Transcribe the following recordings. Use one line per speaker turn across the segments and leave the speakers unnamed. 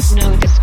Phone,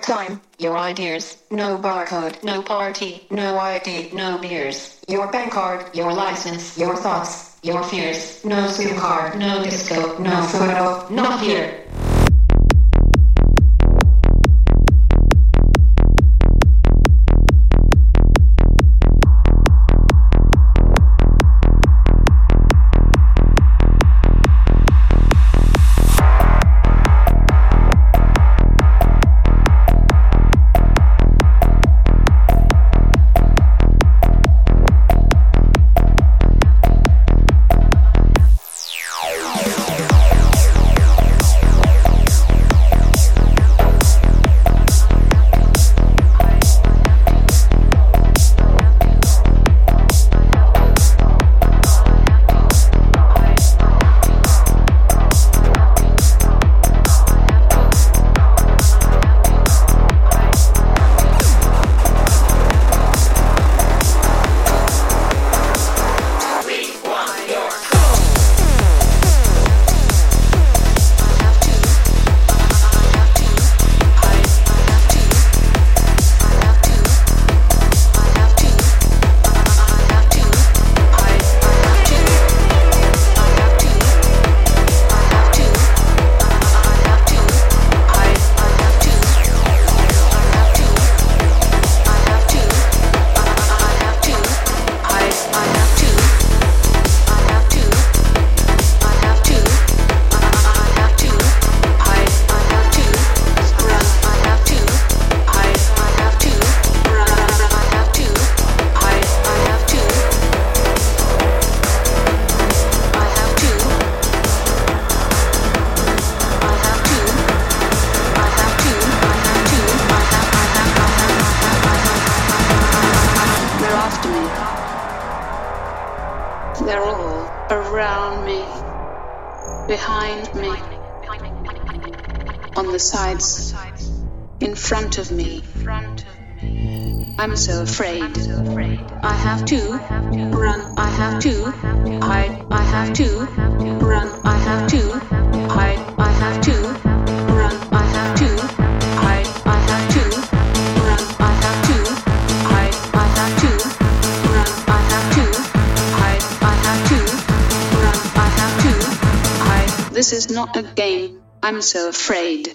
your time, your ideas, no barcode, no party, no ID, no beers, your bank card, your license, your thoughts, your fears, no SIM card, no disco, no photo, not here.
so afraid. I have to run. I have to hide. I have to run. I have to hide. I have to run. I have to hide. I have to run. I have to hide. I have to run. I have to hide. I have to run. I have to hide. This is not a game. I'm so afraid.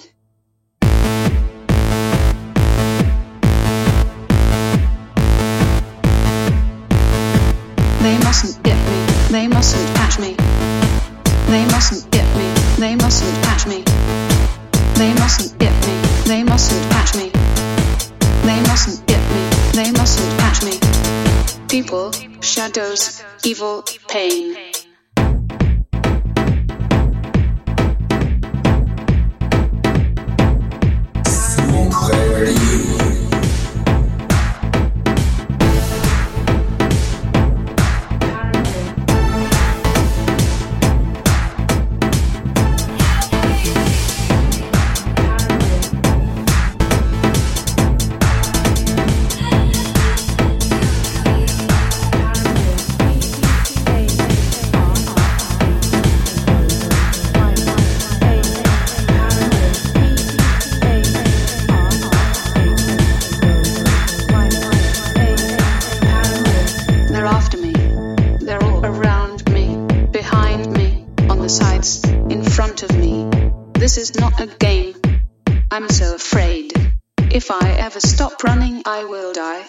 I will die,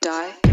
die.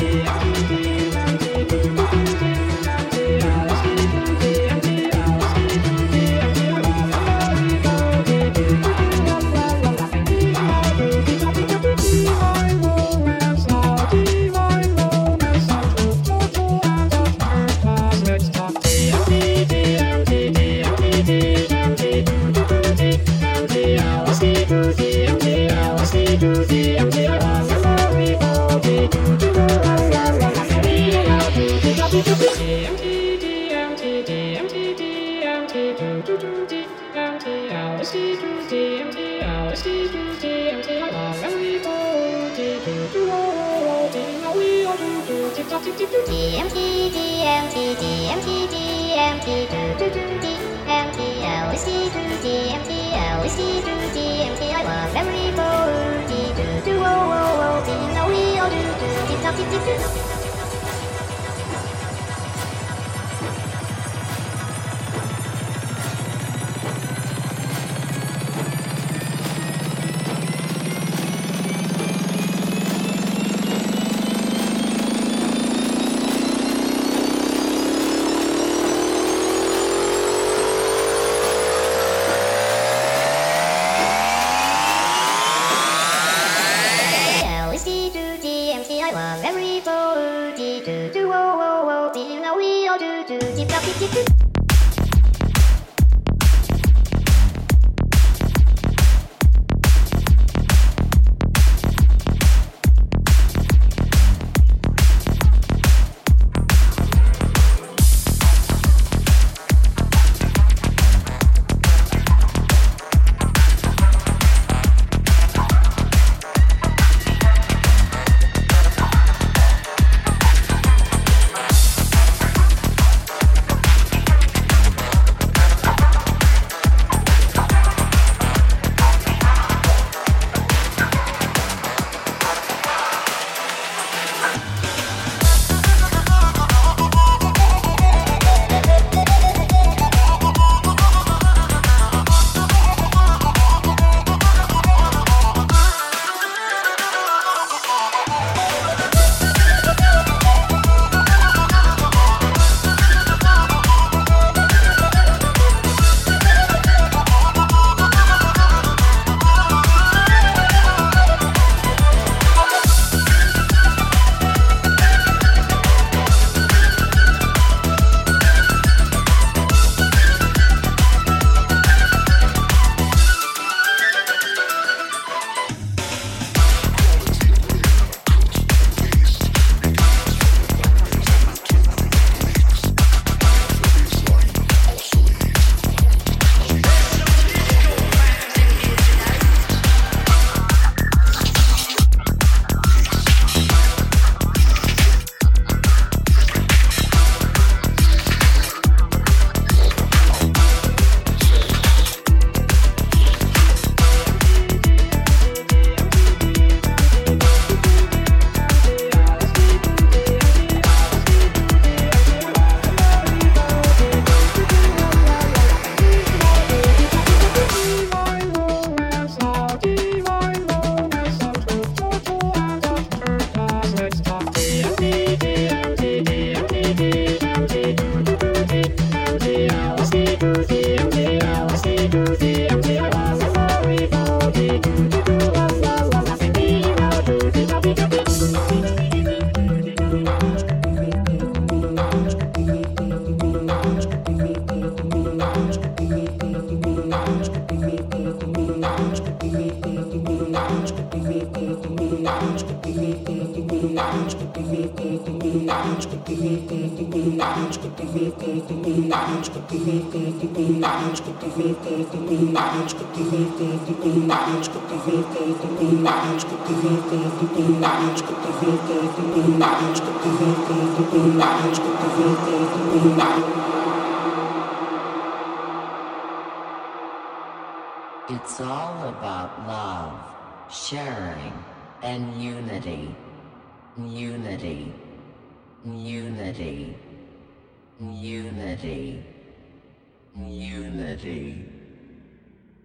Yeah.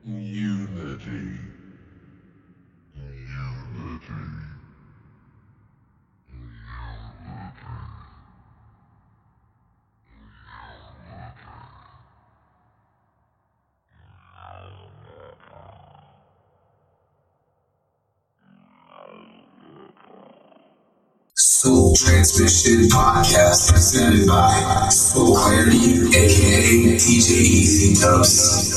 Unity. Unity.
Sol TranceMission Podcast presented by Sol Clarity, aka DJ EzDuBz.